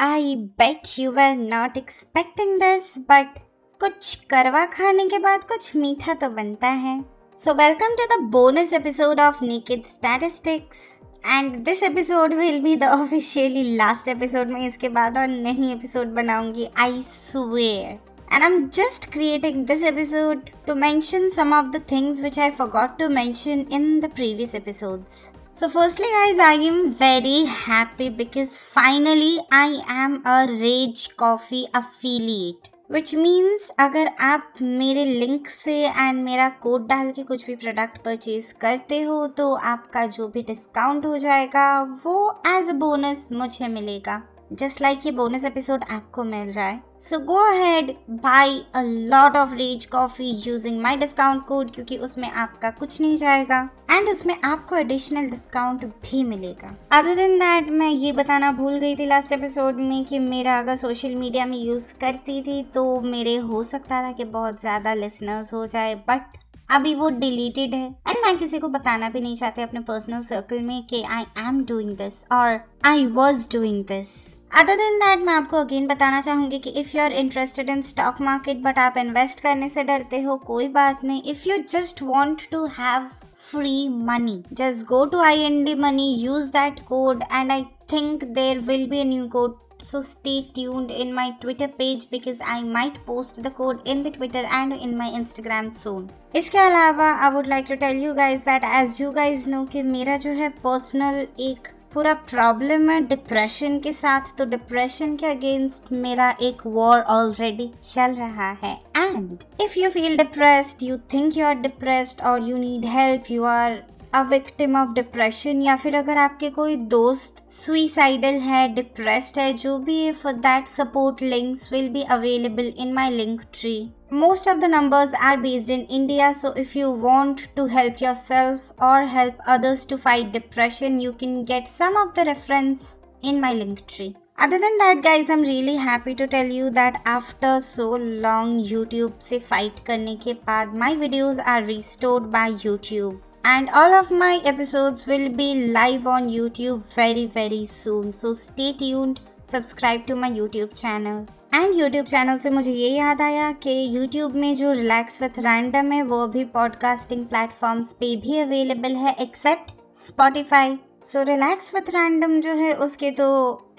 I bet you were not expecting this but कुछ करवा खाने के बाद कुछ मीठा तो बनता है। So welcome to the bonus episode of Naked Statistics and this episode will be the officially last episode में इसके बाद और नहीं एपिसोड बनाऊँगी I swear and I'm just creating this episode to mention some of the things which I forgot to mention in the previous episodes. So, firstly, guys, I am very happy because finally I am a Rage Coffee affiliate. Which means अगर आप मेरे link से and मेरा code डाल के कुछ भी product purchase करते हो तो आपका जो भी डिस्काउंट हो जाएगा वो एज अ बोनस मुझे मिलेगा जस्ट लाइक like ये बोनस एपिसोड आपको मिल रहा है। So go ahead buy a lot of Rage Coffee using my discount code क्योंकि उसमें आपका कुछ नहीं जाएगा। एंड उसमें आपको एडिशनल डिस्काउंट भी मिलेगा। अदर देन दैट मैं ये बताना भूल गई थी लास्ट एपिसोड में कि मेरा अगर सोशल मीडिया में यूज़ करती थी तो मेरे हो सकता था कि बहुत ज़्यादा लिसनर्स हो जाए बट अभी वो डिलीटेड है एंड मैं किसी को बताना भी नहीं चाहती अपने पर्सनल सर्कल में कि आई एम डूइंग दिस और I was doing this other than that मैं आपको अगेन बताना चाहूँगी कि if you are interested in stock market but आप इन्वेस्ट करने से डरते हो कोई बात नहीं if you just want to have free money. Just go to IND Money, use that code, and I think there will be a new code so stay tuned in my Twitter page because I might post the code in the Twitter and in my Instagram soon. इसके अलावा I would like to tell you guys that as you guys know कि मेरा जो है personal एक पूरा problem है depression के साथ तो डिप्रेशन के अगेंस्ट मेरा एक वॉर ऑलरेडी चल रहा है and if you feel depressed you think you are depressed और you need help you are a victim of depression या फिर अगर आपके कोई दोस्त सुइसाइडल है डिप्रेस्ड है, जो भी for that support links will be available in my Linktree most of the number are based in India so if you want to help yourself और help others to fight depression you can get some of the reference in my Linktree other than that guys am really happy to tell you that after so long YouTube से fight करने के बाद my videos are restored by YouTube and all of my episodes will be live on YouTube very very soon. So stay tuned, subscribe to my YouTube channel. And YouTube channel से मुझे ये याद आया कि YouTube में जो relax with random है वो भी पॉडकास्टिंग प्लेटफॉर्म्स पे भी अवेलेबल है except Spotify so relax with random जो है उसके तो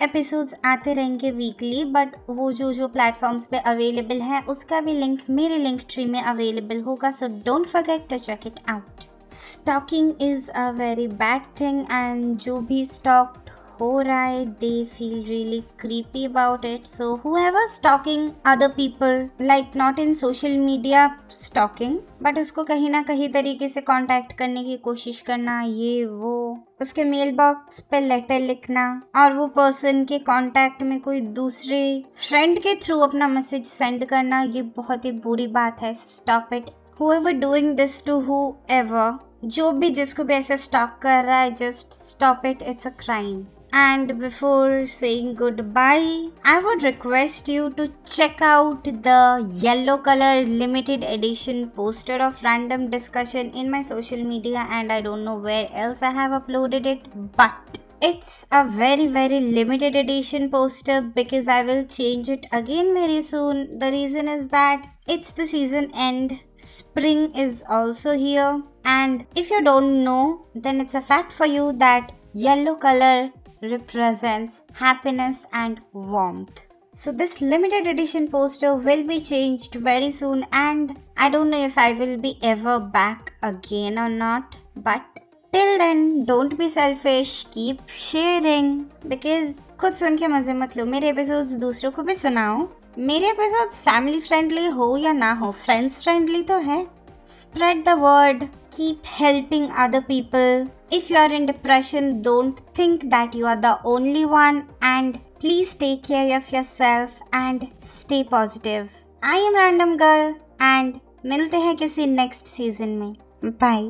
एपिसोड्स आते रहेंगे वीकली बट वो जो जो प्लेटफॉर्म्स पे अवेलेबल है उसका भी लिंक मेरे लिंक ट्री में अवेलेबल होगा so don't forget to check it out stalking is a very bad thing and जो भी स्टॉक हो रहा है they feel really creepy about it so however stalking other people like not in social media stalking but उसको कहीं ना कहीं तरीके से कांटेक्ट करने की कोशिश करना, ये, वो, उसके मेल बॉक्स पे लेटर लिखना, और वो पर्सन के कांटेक्ट में कोई दूसरे फ्रेंड के थ्रू अपना मैसेज सेंड करना, ये बहुत ही बुरी बात है. Stop it whoever doing this to whoever जो भी जिसको भी ऐसे स्टॉक कर रहा है just stop it it's a crime and before saying good bye I would request you to check out the yellow colour limited edition poster of random discussion in my social media and I don't know where else I have uploaded it but it's a very very limited edition poster because I will change it again very soon. The reason is that it's the season end, spring is also here, and if you don't know, then it's a fact for you that yellow color represents happiness and warmth. So, this limited edition poster will be changed very soon, and I don't know if I will be ever back again or not, but till then, don't be selfish, keep sharing. Because खुद सुन के मज़े मत लो। मेरे episodes दूसरों को भी सुनाओ। मेरे एपिसोड्स फैमिली फ्रेंडली हो या ना हो फ्रेंड्स फ्रेंडली तो है। Spread the word keep helping other people if you are in depression don't think that you are the only one and please take care of your self and stay positive I am random girl and मिलते हैं किसी next season में। Bye